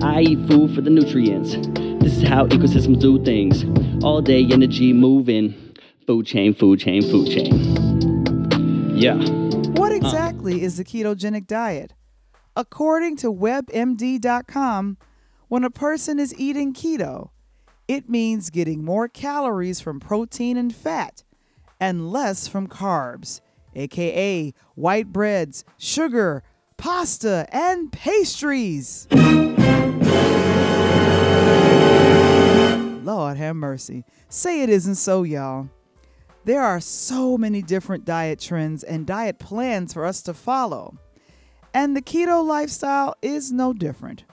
I eat food for the nutrients. This is how ecosystems do things. All day energy moving. Food chain, food chain, food chain. Yeah. What exactly is the ketogenic diet? According to WebMD.com, when a person is eating keto, it means getting more calories from protein and fat and less from carbs, aka white breads, sugar, pasta, and pastries. Lord have mercy. Say it isn't so, y'all. There are so many different diet trends and diet plans for us to follow. And the keto lifestyle is no different.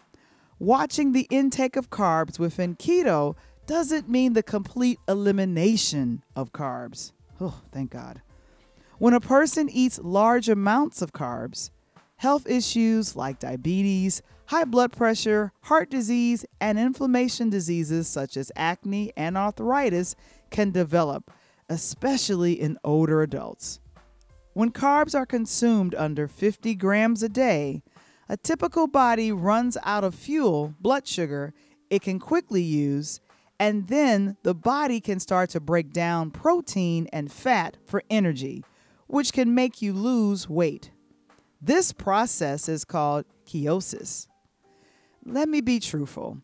Watching the intake of carbs within keto doesn't mean the complete elimination of carbs. Oh, thank God. When a person eats large amounts of carbs, health issues like diabetes, high blood pressure, heart disease, and inflammation diseases such as acne and arthritis can develop, especially in older adults. When carbs are consumed under 50 grams a day, a typical body runs out of fuel, blood sugar, it can quickly use, and then the body can start to break down protein and fat for energy, which can make you lose weight. This process is called ketosis. Let me be truthful.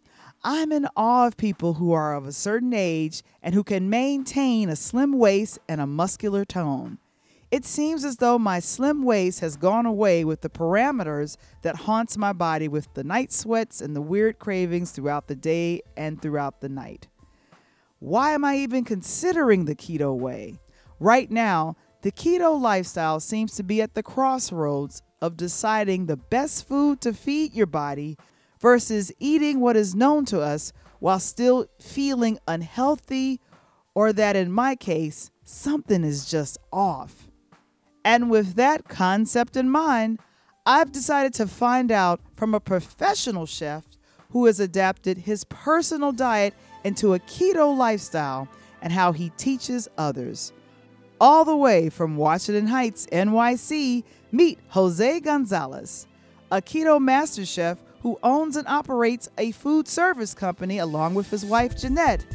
I'm in awe of people who are of a certain age and who can maintain a slim waist and a muscular tone. It seems as though my slim waist has gone away with the parameters that haunts my body with the night sweats and the weird cravings throughout the day and throughout the night. Why am I even considering the keto way? Right now, the keto lifestyle seems to be at the crossroads of deciding the best food to feed your body versus eating what is known to us while still feeling unhealthy or that in my case, something is just off. And with that concept in mind, I've decided to find out from a professional chef who has adapted his personal diet into a keto lifestyle and how he teaches others. All the way from Washington Heights, NYC, meet Jose Gonzalez, a keto master chef who owns and operates a food service company along with his wife Jeanette,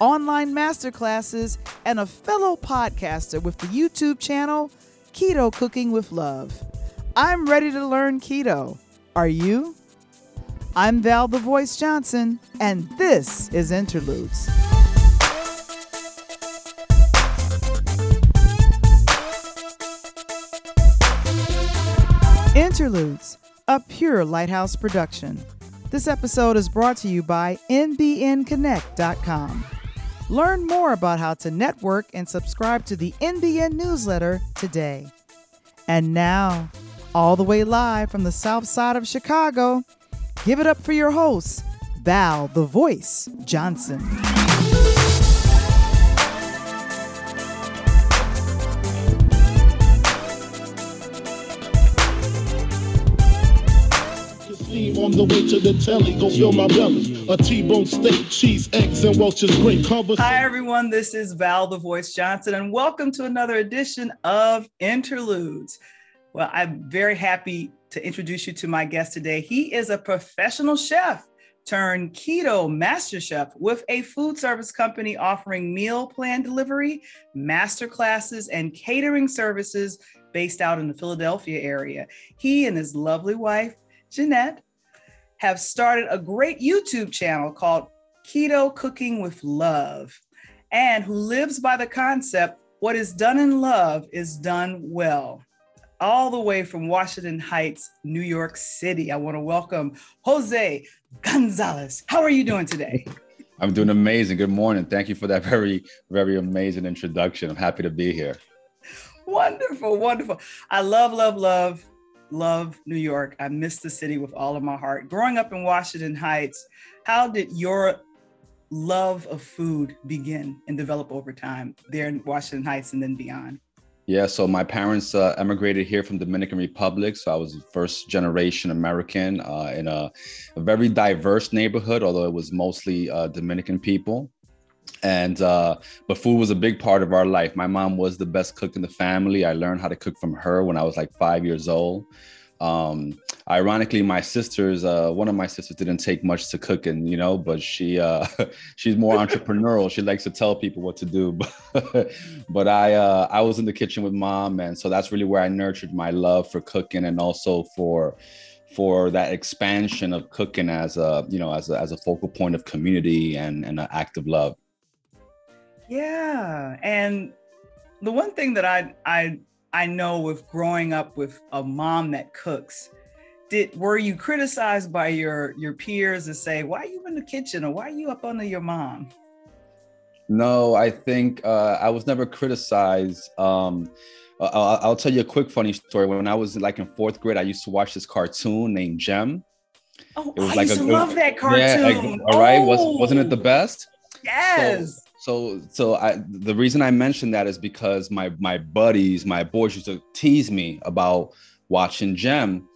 online masterclasses, and a fellow podcaster with the YouTube channel Keto Cooking with Love. I'm ready to learn keto. Are you? I'm Val the Voice Johnson, and this is Interludes. Interludes, a pure lighthouse production. This episode is brought to you by NBNConnect.com. Learn more about how to network and subscribe to the NBN newsletter today. And now, all the way live from the south side of Chicago, give it up for your host, Val the Voice Johnson. On the way to the telly, go fill my belly. A T-bone steak, cheese, eggs, and Welch's grape. Conversation. Hi, everyone. This is Val the Voice Johnson, and welcome to another edition of Interludes. Well, I'm very happy to introduce you to my guest today. He is a professional chef turned keto master chef with a food service company offering meal plan delivery, master classes, and catering services based out in the Philadelphia area. He and his lovely wife, Jeanette, have started a great YouTube channel called Keto Cooking with Love, and who lives by the concept what is done in love is done well. All the way from Washington Heights, New York City. I want to welcome Jose Gonzalez. How are you doing today? I'm doing amazing. Good morning. Thank you for that very, very amazing introduction. I'm happy to be here. Wonderful, wonderful. I love, love, love love New York. I miss the city with all of my heart. Growing up in Washington Heights, how did your love of food begin and develop over time there in Washington Heights and then beyond? Yeah, so my parents uh, emigrated here from Dominican Republic. So I was first generation American uh, in a, a, very diverse neighborhood, although it was mostly uh, Dominican people. And uh, but food was a big part of our life. My mom was the best cook in the family. I learned how to cook from her when I was like five years old. Um, ironically, my sisters, uh, one of my sisters didn't take much to cooking, you know, but she uh, she's more entrepreneurial. She likes to tell people what to do. But, I uh, I was in the kitchen with mom, and so that's really where I nurtured my love for cooking and also for for that expansion of cooking as a you know as a, as a focal point of community and and an act of love. Yeah, and the one thing that I I I know with growing up with a mom that cooks, did were you criticized by your your peers to say, "Why are you in the kitchen?" or "Why are you up under your mom?" No, I think uh, I was never criticized. Um, I'll, I'll, tell you a quick funny story. When I was like in fourth grade, I used to watch this cartoon named Jem. Oh, it was I like used a, to love that cartoon. Yeah, like, all right, oh. was wasn't it the best? Yes. So, so so I the reason I mentioned that is because my my buddies, my boys used to tease me about watching Jem.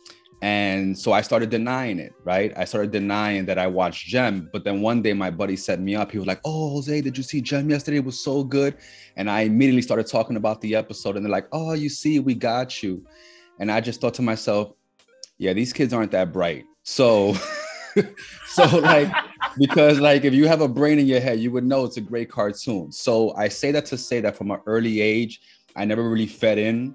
And so I started denying it, right? I started denying that I watched Jem. But then one day my buddy set me up. He was like, Oh, Jose, did you see Jem yesterday? It was so good. And I immediately started talking about the episode. And they're like, Oh, you see, we got you. And I just thought to myself, Yeah, these kids aren't that bright. So so like because like if you have a brain in your head, you would know it's a great cartoon. So I say that to say that from an early age, I never really fed in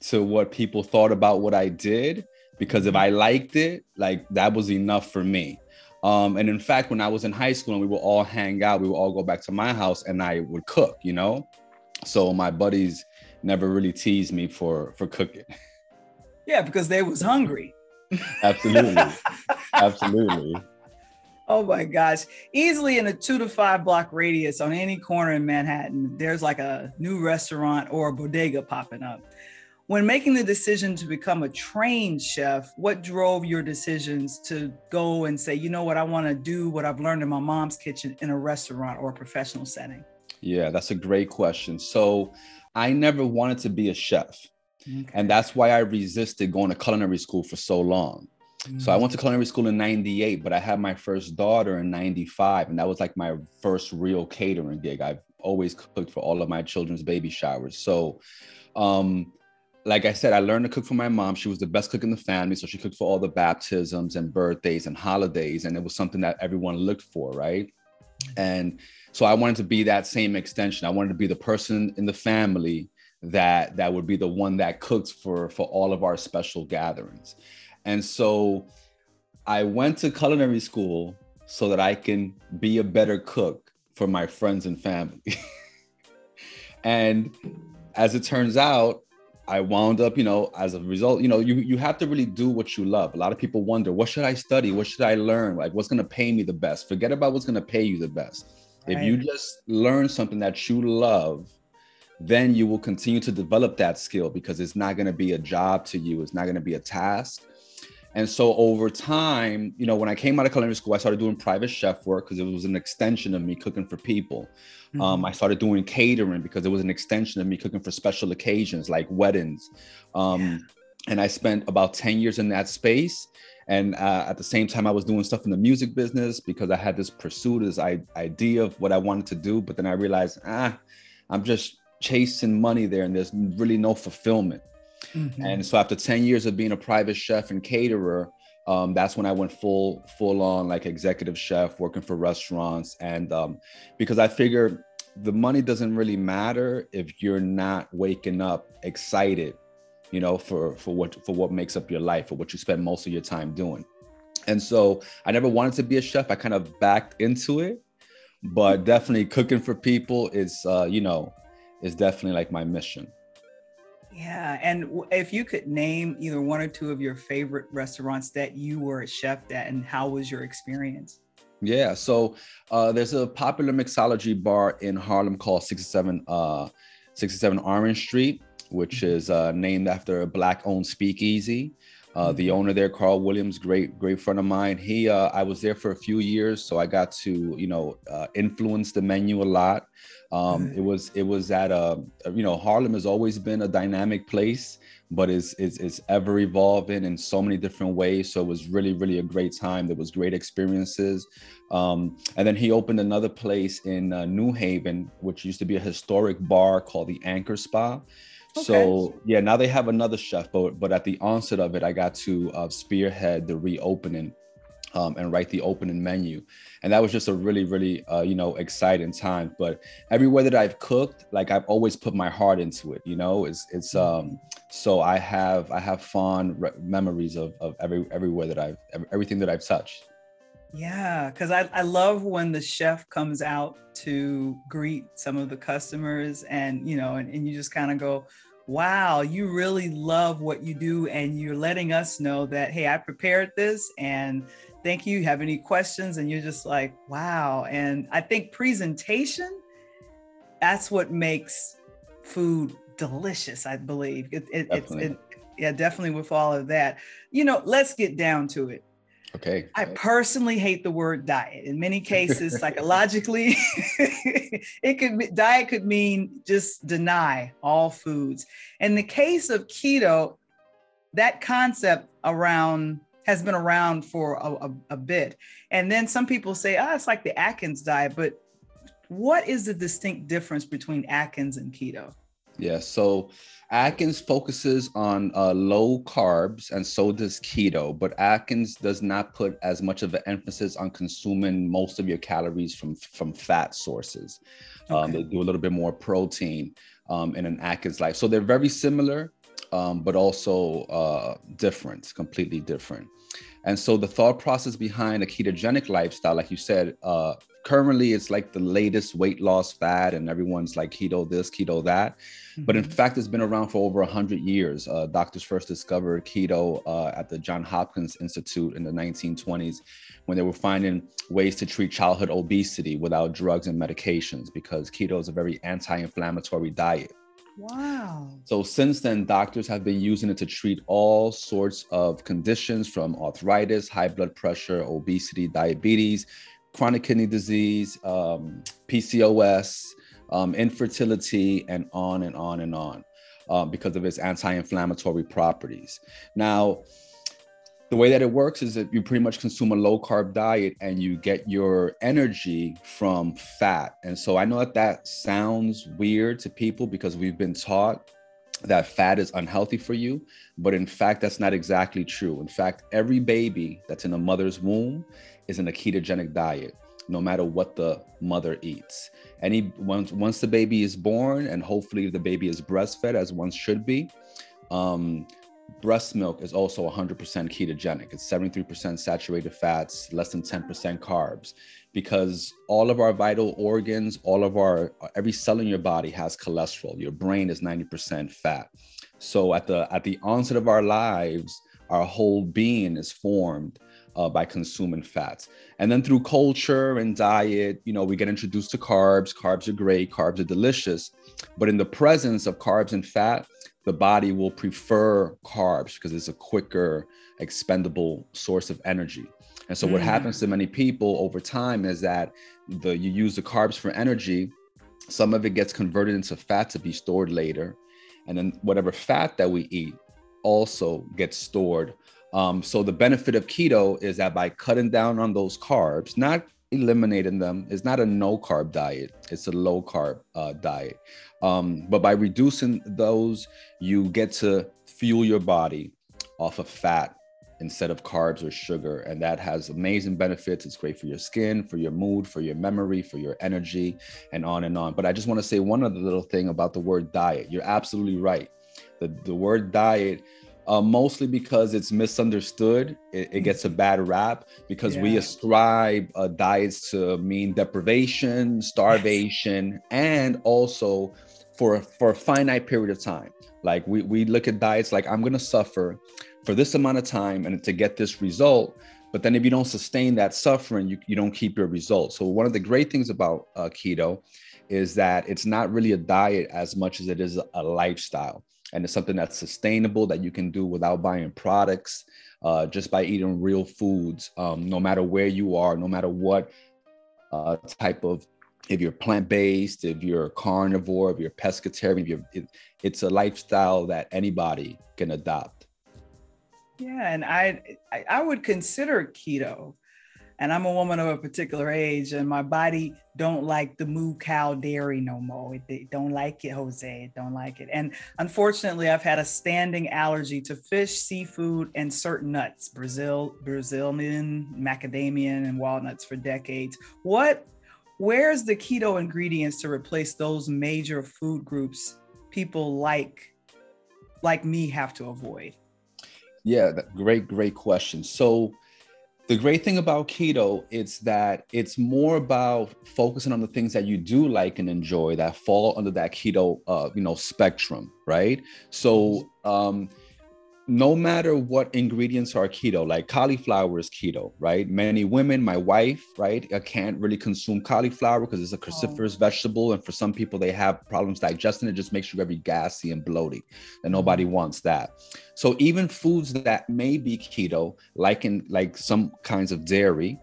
to what people thought about what I did because if I liked it, like that was enough for me. Um, and in fact, when I was in high school and we would all hang out, we would all go back to my house and I would cook, you know? So my buddies never really teased me for for cooking. Yeah, because they was hungry. Absolutely. Absolutely. Oh my gosh. Easily in a two to five block radius on any corner in Manhattan, there's like a new restaurant or a bodega popping up. When making the decision to become a trained chef, what drove your decisions to go and say, you know what, I want to do what I've learned in my mom's kitchen in a restaurant or a professional setting? Yeah, that's a great question. So I never wanted to be a chef. Okay. And that's why I resisted going to culinary school for so long. So I went to culinary school in 98, but I had my first daughter in 95. And that was like my first real catering gig. I've always cooked for all of my children's baby showers. So, um, like I said, I learned to cook for my mom. She was the best cook in the family. So she cooked for all the baptisms and birthdays and holidays. And it was something that everyone looked for, right? And so I wanted to be that same extension. I wanted to be the person in the family that that would be the one that cooks for for all of our special gatherings and so i went to culinary school so that i can be a better cook for my friends and family and as it turns out i wound up you know as a result you know you you have to really do what you love a lot of people wonder what should i study what should i learn like what's going to pay me the best forget about what's going to pay you the best right. if you just learn something that you love then you will continue to develop that skill because it's not going to be a job to you. It's not going to be a task. And so over time, you know, when I came out of culinary school, I started doing private chef work because it was an extension of me cooking for people. Mm-hmm. Um, I started doing catering because it was an extension of me cooking for special occasions like weddings. Um, yeah. And I spent about 10 years in that space. And uh, at the same time, I was doing stuff in the music business because I had this pursuit, this I- idea of what I wanted to do. But then I realized, ah, I'm just chasing money there and there's really no fulfillment. Mm-hmm. And so after 10 years of being a private chef and caterer, um, that's when I went full full on like executive chef working for restaurants and um, because I figured the money doesn't really matter if you're not waking up excited you know for for what for what makes up your life or what you spend most of your time doing and so I never wanted to be a chef I kind of backed into it but definitely cooking for people is uh, you know is definitely like my mission. Yeah. And if you could name either one or two of your favorite restaurants that you were a chef at, and how was your experience? Yeah. So uh, there's a popular mixology bar in Harlem called 67, uh, 67 Orange Street, which mm-hmm. is uh, named after a Black owned speakeasy. Uh, the mm-hmm. owner there, Carl Williams, great great friend of mine. He, uh, I was there for a few years, so I got to you know uh, influence the menu a lot. Um, it was it was at a you know Harlem has always been a dynamic place, but it's, it's it's ever evolving in so many different ways. So it was really really a great time. There was great experiences, um, and then he opened another place in uh, New Haven, which used to be a historic bar called the Anchor Spa Okay. So yeah, now they have another chef, but but at the onset of it, I got to uh, spearhead the reopening um, and write the opening menu. And that was just a really, really, uh, you know, exciting time. But everywhere that I've cooked, like I've always put my heart into it. You know, it's it's mm-hmm. um. So I have I have fond re- memories of of every everywhere that I've everything that I've touched. Yeah, because I, I love when the chef comes out to greet some of the customers and you know and, and you just kind of go, wow, you really love what you do and you're letting us know that, hey, I prepared this and thank you. Have any questions? And you're just like, wow. And I think presentation, that's what makes food delicious, I believe. It, it, it's, it, yeah, definitely with all of that. You know, let's get down to it. Okay. I uh, personally hate the word diet. In many cases, psychologically, it could be, diet could mean just deny all foods. In the case of keto, that concept around has been around for a, a, a bit. And then some people say, oh, it's like the Atkins diet. But what is the distinct difference between Atkins and keto? Yeah, so Atkins focuses on uh, low carbs, and so does keto. But Atkins does not put as much of an emphasis on consuming most of your calories from from fat sources. Um, okay. Um, they do a little bit more protein um, in an Atkins life, so they're very similar, um, but also uh, different, completely different. And so the thought process behind a ketogenic lifestyle, like you said, uh, currently it's like the latest weight loss fad, and everyone's like keto this, keto that. Mm-hmm. But in mm-hmm. fact, it's been around for over 100 years. Uh, doctors first discovered keto uh, at the John Hopkins Institute in the 1920s when they were finding ways to treat childhood obesity without drugs and medications because keto is a very anti inflammatory diet. Wow. So since then, doctors have been using it to treat all sorts of conditions from arthritis, high blood pressure, obesity, diabetes, chronic kidney disease, um, PCOS, um, infertility, and on and on and on uh, because of its anti inflammatory properties. Now, the way that it works is that you pretty much consume a low carb diet and you get your energy from fat. And so I know that that sounds weird to people because we've been taught that fat is unhealthy for you. But in fact, that's not exactly true. In fact, every baby that's in a mother's womb is in a ketogenic diet, no matter what the mother eats. Any once once the baby is born, and hopefully the baby is breastfed as one should be, um, breast milk is also 100% ketogenic. It's 73% saturated fats, less than 10% carbs, because all of our vital organs, all of our every cell in your body has cholesterol. Your brain is 90% fat. So at the at the onset of our lives, our whole being is formed uh, by consuming fats. And then through culture and diet, you know, we get introduced to carbs. Carbs are great, carbs are delicious. But in the presence of carbs and fat, the body will prefer carbs because it's a quicker, expendable source of energy. And so, mm. what happens to many people over time is that the you use the carbs for energy, some of it gets converted into fat to be stored later, and then whatever fat that we eat also gets stored. Um, so the benefit of keto is that by cutting down on those carbs, not eliminating them, it's not a no carb diet; it's a low carb uh, diet. Um, but by reducing those, you get to fuel your body off of fat instead of carbs or sugar. And that has amazing benefits. It's great for your skin, for your mood, for your memory, for your energy, and on and on. But I just want to say one other little thing about the word diet. You're absolutely right. The, the word diet uh, mostly because it's misunderstood. It, it, gets a bad rap because yeah. we ascribe uh, diets to mean deprivation, starvation, yes. and also for for a finite period of time. Like we we look at diets like I'm gonna suffer for this amount of time and to get this result. But then if you don't sustain that suffering, you, you don't keep your results. So one of the great things about uh, keto is that it's not really a diet as much as it is a lifestyle. And it's something that's sustainable that you can do without buying products, uh, just by eating real foods, um, no matter where you are, no matter what uh, type of if you're plant-based, if you're carnivore, if you're pescatarian, if you're, it, it's a lifestyle that anybody can adopt. Yeah, and I, I, I would consider keto and I'm a woman of a particular age, and my body don't like the moo cow dairy no more. They don't like it, Jose. Don't like it. And unfortunately, I've had a standing allergy to fish, seafood, and certain nuts, Brazil, Brazilian, macadamia, and walnuts for decades. What, where's the keto ingredients to replace those major food groups people like, like me, have to avoid? Yeah, great, great question. So the great thing about keto is that it's more about focusing on the things that you do like and enjoy that fall under that keto uh, you know spectrum right? So um no matter what ingredients are keto, like cauliflower is keto, right? Many women, my wife, right, I can't really consume cauliflower because it's a cruciferous oh. vegetable. And for some people, they have problems digesting it, just makes you very gassy and bloated. And nobody mm-hmm. wants that. So even foods that may be keto, like in like some kinds of dairy,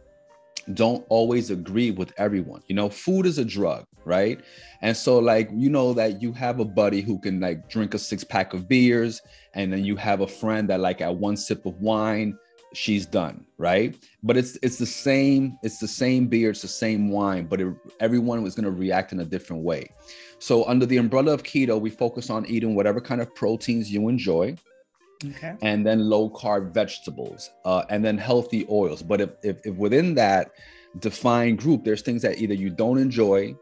don't always agree with everyone. You know, food is a drug, right? And so, like, you know, that you have a buddy who can like drink a six pack of beers, and then you have a friend that, like, at one sip of wine, she's done, right? But it's it's the same, it's the same beer, it's the same wine, but it, everyone was going to react in a different way. So, under the umbrella of keto, we focus on eating whatever kind of proteins you enjoy okay. and then low carb vegetables, uh, and then healthy oils. But if, if, if within that defined group, there's things that either you don't enjoy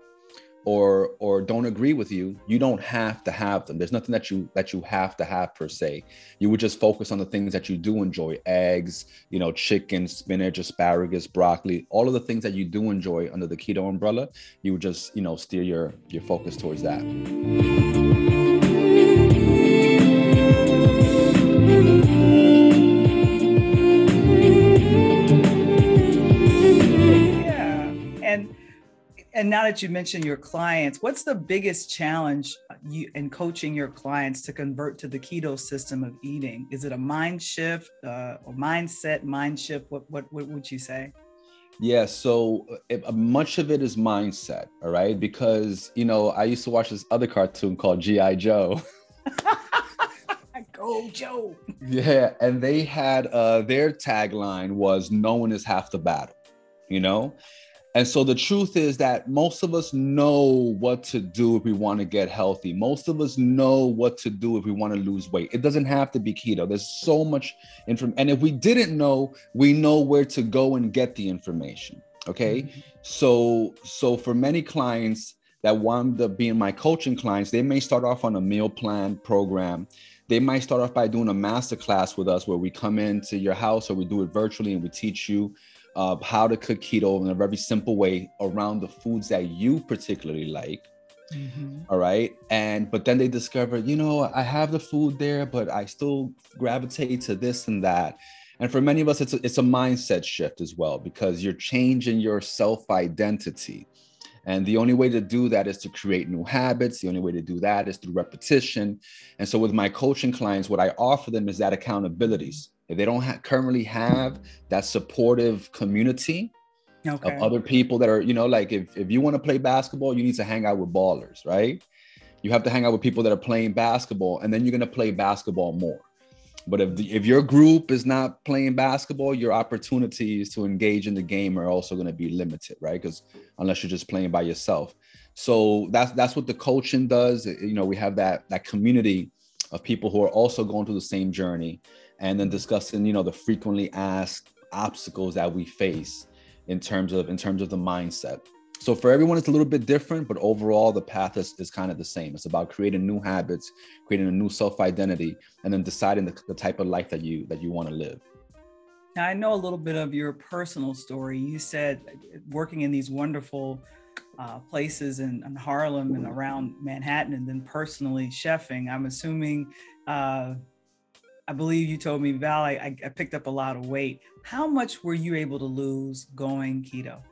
or or don't agree with you you don't have to have them. There's nothing that you that you have to have per se. You would just focus on the things that you do enjoy eggs you know chicken spinach asparagus broccoli all of the things that you do enjoy under the keto umbrella. You would just you know steer your your focus towards that and now that you mentioned your clients, what's the biggest challenge you in coaching your clients to convert to the keto system of eating? Is it a mind shift uh, or mindset, mind shift? What, what, what would you say? Yeah, so it, uh, much of it is mindset, all right? Because, you know, I used to watch this other cartoon called G.I. Joe. Go Joe. Yeah, and they had uh, their tagline was "No one is half the battle," you know. And so the truth is that most of us know what to do if we want to get healthy. Most of us know what to do if we want to lose weight. It doesn't have to be keto. There's so much information. And if we didn't know, we know where to go and get the information. Okay. Mm-hmm. So so for many clients that wind up being my coaching clients, they may start off on a meal plan program. They might start off by doing a master class with us where we come into your house or we do it virtually and we teach you of how to cook keto in a very simple way around the foods that you particularly like. Mm-hmm. All right. And but then they discover, you know, I have the food there, but I still gravitate to this and that. And for many of us, it's a, it's a mindset shift as well because you're changing your self identity. And the only way to do that is to create new habits. The only way to do that is through repetition. And so, with my coaching clients, what I offer them is that accountabilities if they don't ha- currently have that supportive community okay. of other people that are, you know, like if, if you want to play basketball, you need to hang out with ballers, right? You have to hang out with people that are playing basketball, and then you're going to play basketball more. But if, the, if your group is not playing basketball, your opportunities to engage in the game are also going to be limited, right? Because unless you're just playing by yourself. So that's that's what the coaching does. You know, we have that that community of people who are also going through the same journey and then discussing you know the frequently asked obstacles that we face in terms of in terms of the mindset. So for everyone it's a little bit different but overall the path is, is kind of the same. It's about creating new habits creating a new self-identity and then deciding the, the type of life that you that you want to live. Now i know a little bit of your personal story. You said working in these wonderful uh, places in, in, harlem and around manhattan and then personally chefing i'm assuming uh, I believe you told me, Val, I, I picked up a lot of weight. How much were you able to lose going keto?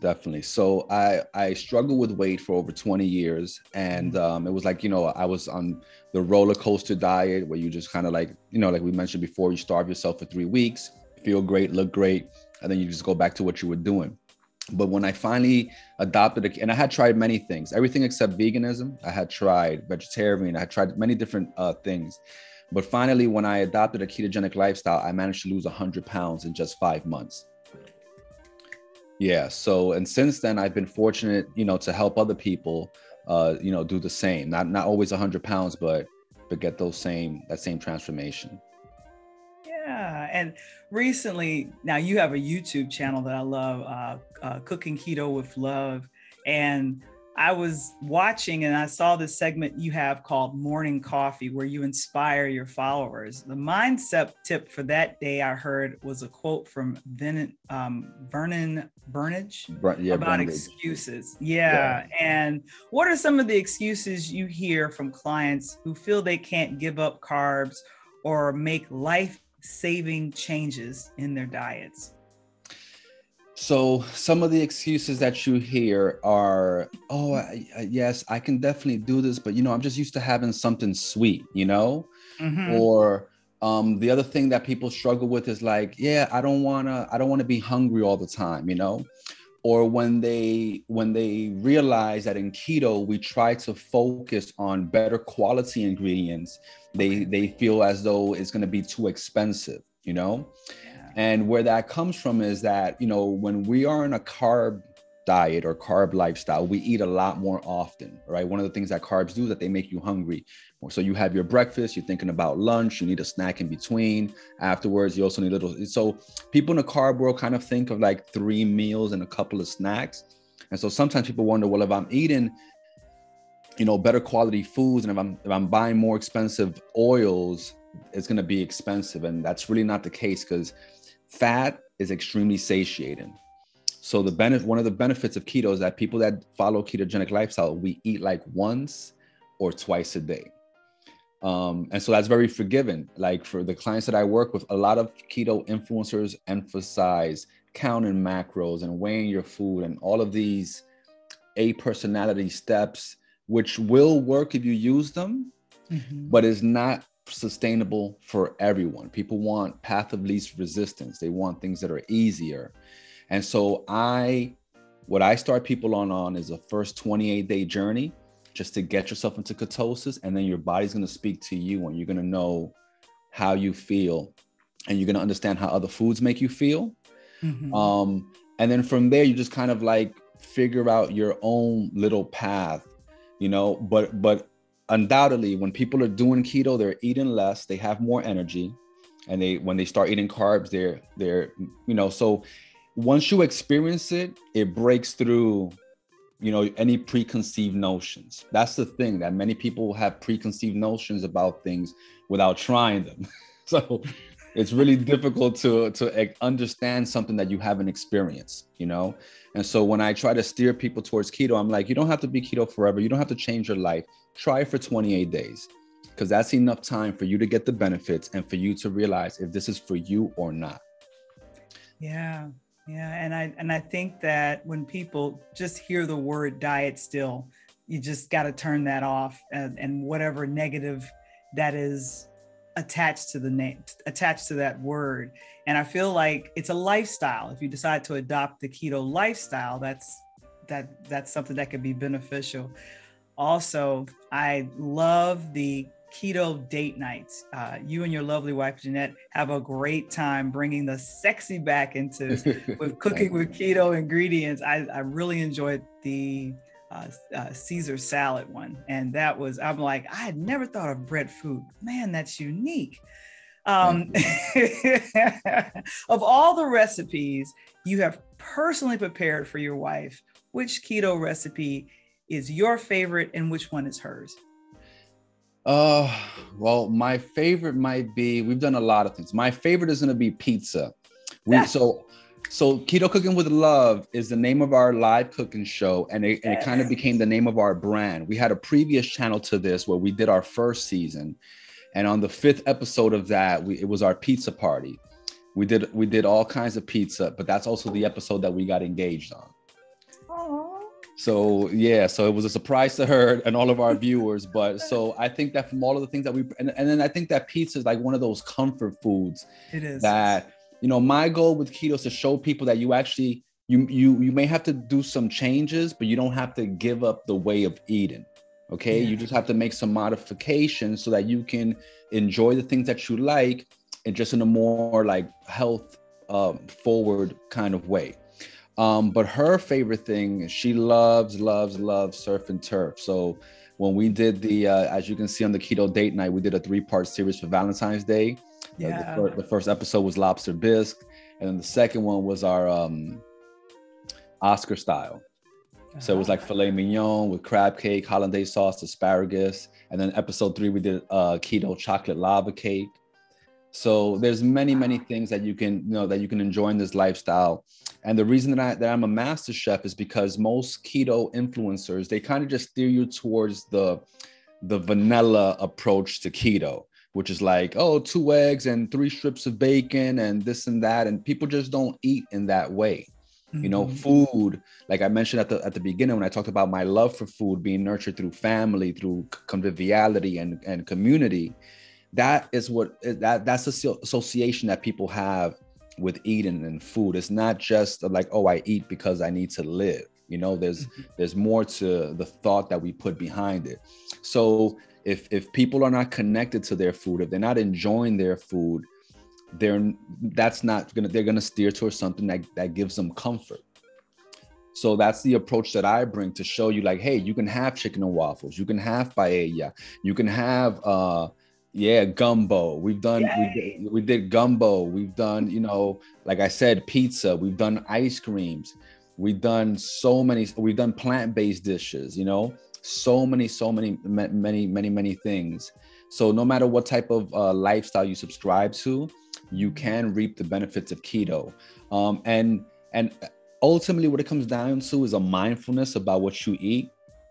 Definitely. So I I struggled with weight for over 20 years, and mm-hmm. um, it was like you know I was on the roller coaster diet where you just kind of like you know like we mentioned before, you starve yourself for three weeks, feel great, look great, and then you just go back to what you were doing. But when I finally adopted it, and I had tried many things, everything except veganism, I had tried vegetarian, I had tried many different uh, things. But finally, when I adopted a ketogenic lifestyle, I managed to lose 100 pounds in just five months. Yeah. So, and since then, I've been fortunate, you know, to help other people, uh, you know, do the same. Not not always 100 pounds, but but get those same that same transformation. Yeah, and recently, now you have a YouTube channel that I love, uh, uh, Cooking Keto with Love, and I was watching and I saw this segment you have called Morning Coffee, where you inspire your followers. The mindset tip for that day I heard was a quote from Vernon, um, Vernon Burnage yeah, about excuses. Yeah. yeah. And what are some of the excuses you hear from clients who feel they can't give up carbs or make life saving changes in their diets? So some of the excuses that you hear are, oh, I, I, yes, I can definitely do this, but you know, I'm just used to having something sweet, you know, mm-hmm. or um, the other thing that people struggle with is like, yeah, I don't wanna, I don't wanna be hungry all the time, you know, or when they when they realize that in keto we try to focus on better quality ingredients, they they feel as though it's gonna be too expensive, you know. And where that comes from is that, you know, when we are in a carb diet or carb lifestyle, we eat a lot more often, right? One of the things that carbs do is that they make you hungry. So you have your breakfast, you're thinking about lunch, you need a snack in between. Afterwards, you also need a little. So people in the carb world kind of think of like three meals and a couple of snacks. And so sometimes people wonder, well, if I'm eating, you know, better quality foods and if I'm if I'm buying more expensive oils, it's going to be expensive. And that's really not the case because fat is extremely satiating. So the benefit, one of the benefits of keto is that people that follow ketogenic lifestyle, we eat like once or twice a day. Um, and so that's very forgiving. Like for the clients that I work with, a lot of keto influencers emphasize counting macros and weighing your food and all of these a personality steps, which will work if you use them, mm-hmm. but is not sustainable for everyone. People want path of least resistance. They want things that are easier. And so I what I start people on on is a first 28 day journey just to get yourself into ketosis and then your body's going to speak to you and you're going to know how you feel and you're going to understand how other foods make you feel. Mm-hmm. Um and then from there you just kind of like figure out your own little path, you know, but but undoubtedly when people are doing keto they're eating less they have more energy and they when they start eating carbs they're they're you know so once you experience it it breaks through you know any preconceived notions. That's the thing that many people have preconceived notions about things without trying them. So it's really difficult to to eh, understand something that you haven't experienced you know? And so when i try to steer people towards keto i'm like you don't have to be keto forever. You don't have to change your life try for 28 days because that's enough time for you to get the benefits and for you to realize if this is for you or not. Yeah yeah and i and i think that when people just hear the word diet still you just got to turn that off and, and whatever negative that is attached to the name attached to that word. And i feel like it's a lifestyle. If you decide to adopt the keto lifestyle that's that that's something that could be beneficial also i love the keto date nights uh, you and your lovely wife jeanette have a great time bringing the sexy back into with cooking with keto ingredients i, I really enjoyed the uh, uh, Caesar salad one. And that was, I'm like, I had never thought of bread food. Man, that's unique. Um, of all the recipes you have personally prepared for your wife, which keto recipe is your favorite and which one is hers? Uh, well, my favorite might be, we've done a lot of things. My favorite is going to be pizza. We, so so Keto Cooking with Love is the name of our live cooking show, and it, and it kind of became the name of our brand. We had a previous channel to this where we did our first season, and on the fifth episode of that, we, it was our pizza party. We did we did all kinds of pizza, but that's also the episode that we got engaged on. So yeah, so it was a surprise to her and all of our viewers. But so I think that from all of the things that we and, and then I think that pizza is like one of those comfort foods. It is that you know my goal with keto is to show people that you actually you you you may have to do some changes but you don't have to give up the way of eating okay yeah. you just have to make some modifications so that you can enjoy the things that you like and just in a more like health uh, forward kind of way Um, but her favorite thing, she loves, loves, loves surf and turf. So when we did the, uh, as you can see on the keto date night, we did a three-part series for Valentine's Day. Yeah. The, fir- the first episode was lobster bisque, and then the second one was our um, Oscar style. So it was like filet mignon with crab cake, hollandaise sauce, asparagus, and then episode three we did uh, keto chocolate lava cake. So there's many many things that you can you know that you can enjoy in this lifestyle. And the reason that I that I'm a master chef is because most keto influencers they kind of just steer you towards the the vanilla approach to keto, which is like oh two eggs and three strips of bacon and this and that, and people just don't eat in that way you know Mhm. food like i mentioned at the at the beginning when i talked about my love for food being nurtured through family through conviviality and and community that is what that that's the asso- association that people have with eating and food. It's not just like oh i eat because i need to live. You know there's there's more to the thought that we put behind it. So if if people are not connected to their food if they're not enjoying their food they're that's not gonna they're gonna steer towards something that that gives them comfort. So that's the approach that i bring to show you like hey you can have chicken and waffles. You can have paella. You can have uh yeah gumbo. We've done we did, we did gumbo. We've done you know like i said pizza. We've done ice creams. We've done so many we've done plant-based dishes you know? So many so many many many many things. So no matter what type of uh, lifestyle you subscribe to you can reap the benefits of keto. Um, and and ultimately what it comes down to is a mindfulness about what you eat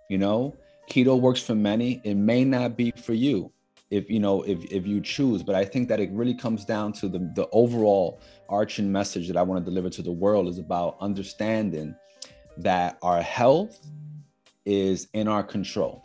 you know? Keto works for many. It may not be for you if you know if, if you choose but i think that it really comes down to the, the overall arching message that i want to deliver to the world is about understanding that our health is in our control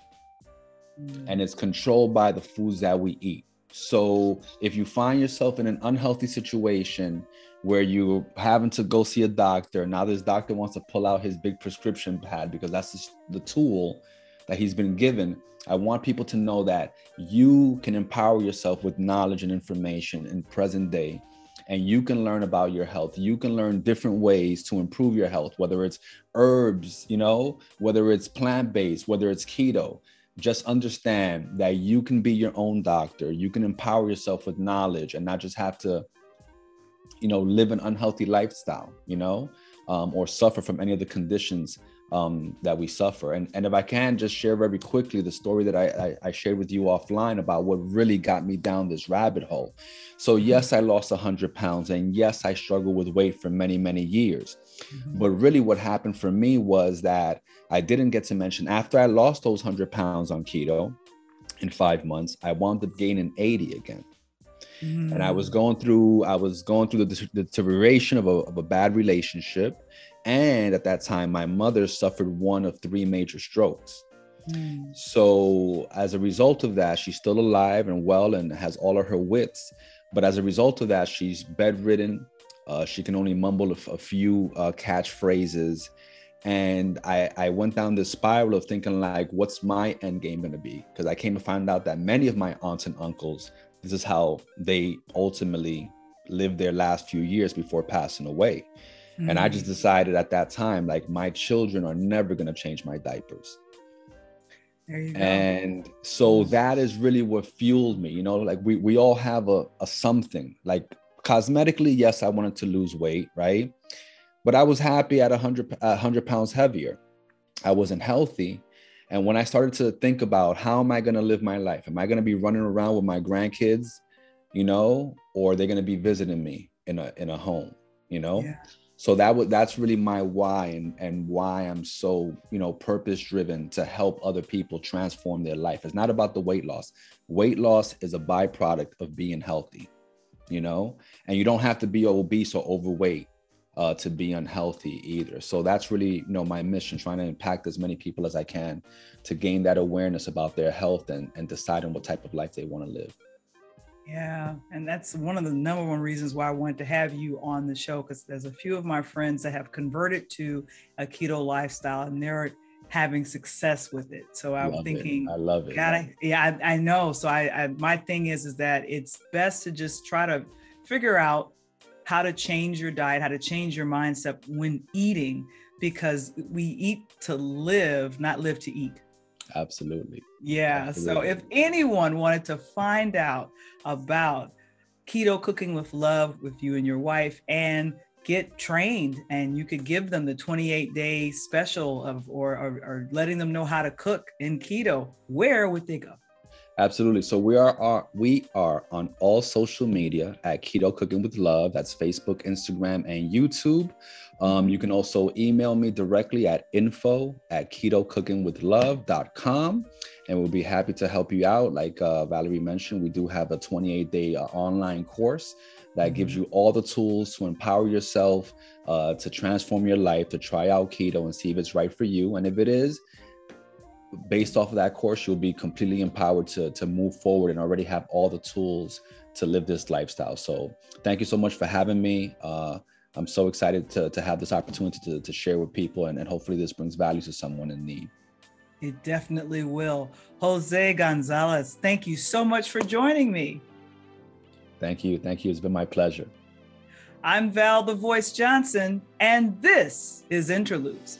Mm. and it's controlled by the foods that we eat. So if you find yourself in an unhealthy situation where you're having to go see a doctor, now this doctor wants to pull out his big prescription pad because that's the, the tool that he's been given. I want people to know that you can empower yourself with knowledge and information in present day and you can learn about your health. You can learn different ways to improve your health, whether it's herbs, you know, whether it's plant-based, whether it's keto just understand that you can be your own doctor you can empower yourself with knowledge and not just have to you know live an unhealthy lifestyle you know um, or suffer from any of the conditions um, that we suffer and, and if i can just share very quickly the story that I, I, I shared with you offline about what really got me down this rabbit hole so yes i lost 100 pounds and yes i struggled with weight for many many years Mhm. but really, what happened for me was that I didn't get to mention after I lost those 100 pounds on keto in five months, I wound up gaining 80 again. And I was going through, I was going through the, the deterioration of a, of a bad relationship. And at that time, my mother suffered one of three major strokes. Mm. So as a result of that, she's still alive and well and has all of her wits. But as a result of that, she's bedridden. Uh, she can only mumble a few uh, catchphrases. And I, I went down this spiral of thinking like, what's my end game going to be? Because I came to find out that many of my aunts and uncles, this is how they ultimately lived their last few years before passing away. And I Mm. just decided at that time, like my children are never going to change my diapers there you go. and so that is really what fueled me you know like we, we all have a, a something like cosmetically yes i wanted to lose weight right but i was happy at 100 a 100 pounds heavier i wasn't healthy and when i started to think about how am i going to live my life? Am i going to be running around with my grandkids you know or are they going to be visiting me in a in a home you know? Yeah. so that was that's really my why and and why i'm so you know purpose driven to help other people transform their life. It's not about the weight loss. Weight loss is a byproduct of being healthy you know? And you don't have to be obese or overweight uh, to be unhealthy either so that's really you know my mission trying to impact as many people as i can to gain that awareness about their health and and deciding what type of life they want to live Yeah, and that's one of the number one reasons why I wanted to have you on the show because there's a few of my friends that have converted to a keto lifestyle and they're having success with it. So I'm Love it. thinking, i love it I, yeah, I, I know. So I, I, my thing is, is that it's best to just try to figure out how to change your diet, how to change your mindset when eating, because we eat to live, not live to eat. Absolutely. Yeah. Absolutely. So if anyone wanted to find out about keto cooking with love with you and your wife and get trained and you could give them the 28 day special of or, or, or letting them know how to cook in keto where would they go Absolutely. So we are, are we are on all social media at Keto Cooking with Love. That's Facebook, Instagram, and YouTube. Um, you can also email me directly at info at ketocookingwithlove.com and we'll be happy to help you out. Like uh, Valerie mentioned, we do have a 28 day uh, online course that gives mm-hmm. you all the tools to empower yourself, uh, to transform your life, to try out keto and see if it's right for you. And if it is, based off of that course, you'll be completely empowered to, to move forward and already have all the tools to live this lifestyle. So thank you so much for having me. Uh, I'm so excited to, to have this opportunity to, to share with people and, and hopefully this brings value to someone in need. It definitely will. Jose Gonzalez, thank you so much for joining me. Thank you. Thank you. It's been my pleasure. I'm Val the Voice Johnson, and this is Interludes.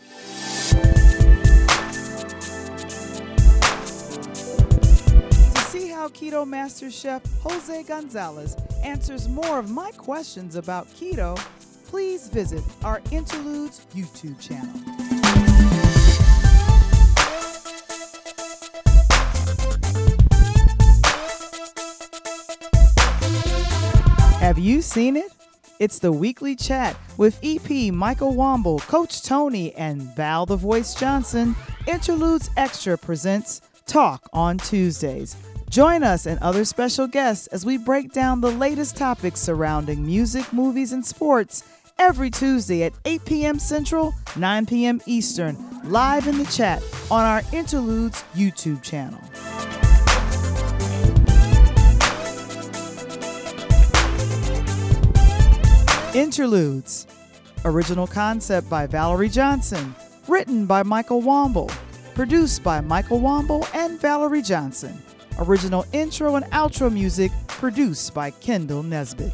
How Keto Master Chef Jose Gonzalez answers more of my questions about keto, please visit our Interludes YouTube channel. Have you seen it? It's the weekly chat with EP Michael Womble, Coach Tony, and Val the Voice Johnson. Interludes Extra presents Talk on Tuesdays Join us and other special guests as we break down the latest topics surrounding music, movies, and sports every Tuesday at 8 p.m. Central, 9 p.m. Eastern, live in the chat on our Interludes YouTube channel. Interludes. Original concept by Valerie Johnson. Written by Michael Womble. Produced by Michael Womble and Valerie Johnson. Original intro and outro music produced by Kendall Nesbitt.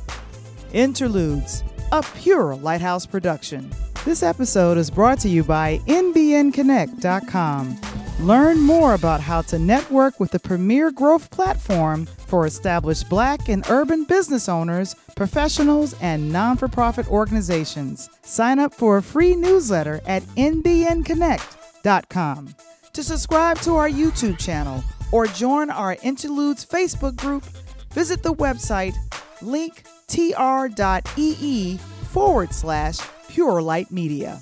Interludes, a pure Lighthouse production. This episode is brought to you by NBNConnect.com. Learn more about how to network with the premier growth platform for established black and urban business owners, professionals, and non for profit organizations. Sign up for a free newsletter at NBNConnect.com. To subscribe to our YouTube channel, or join our Interludes Facebook group, visit the website linktr.ee forward slash Pure Light Media.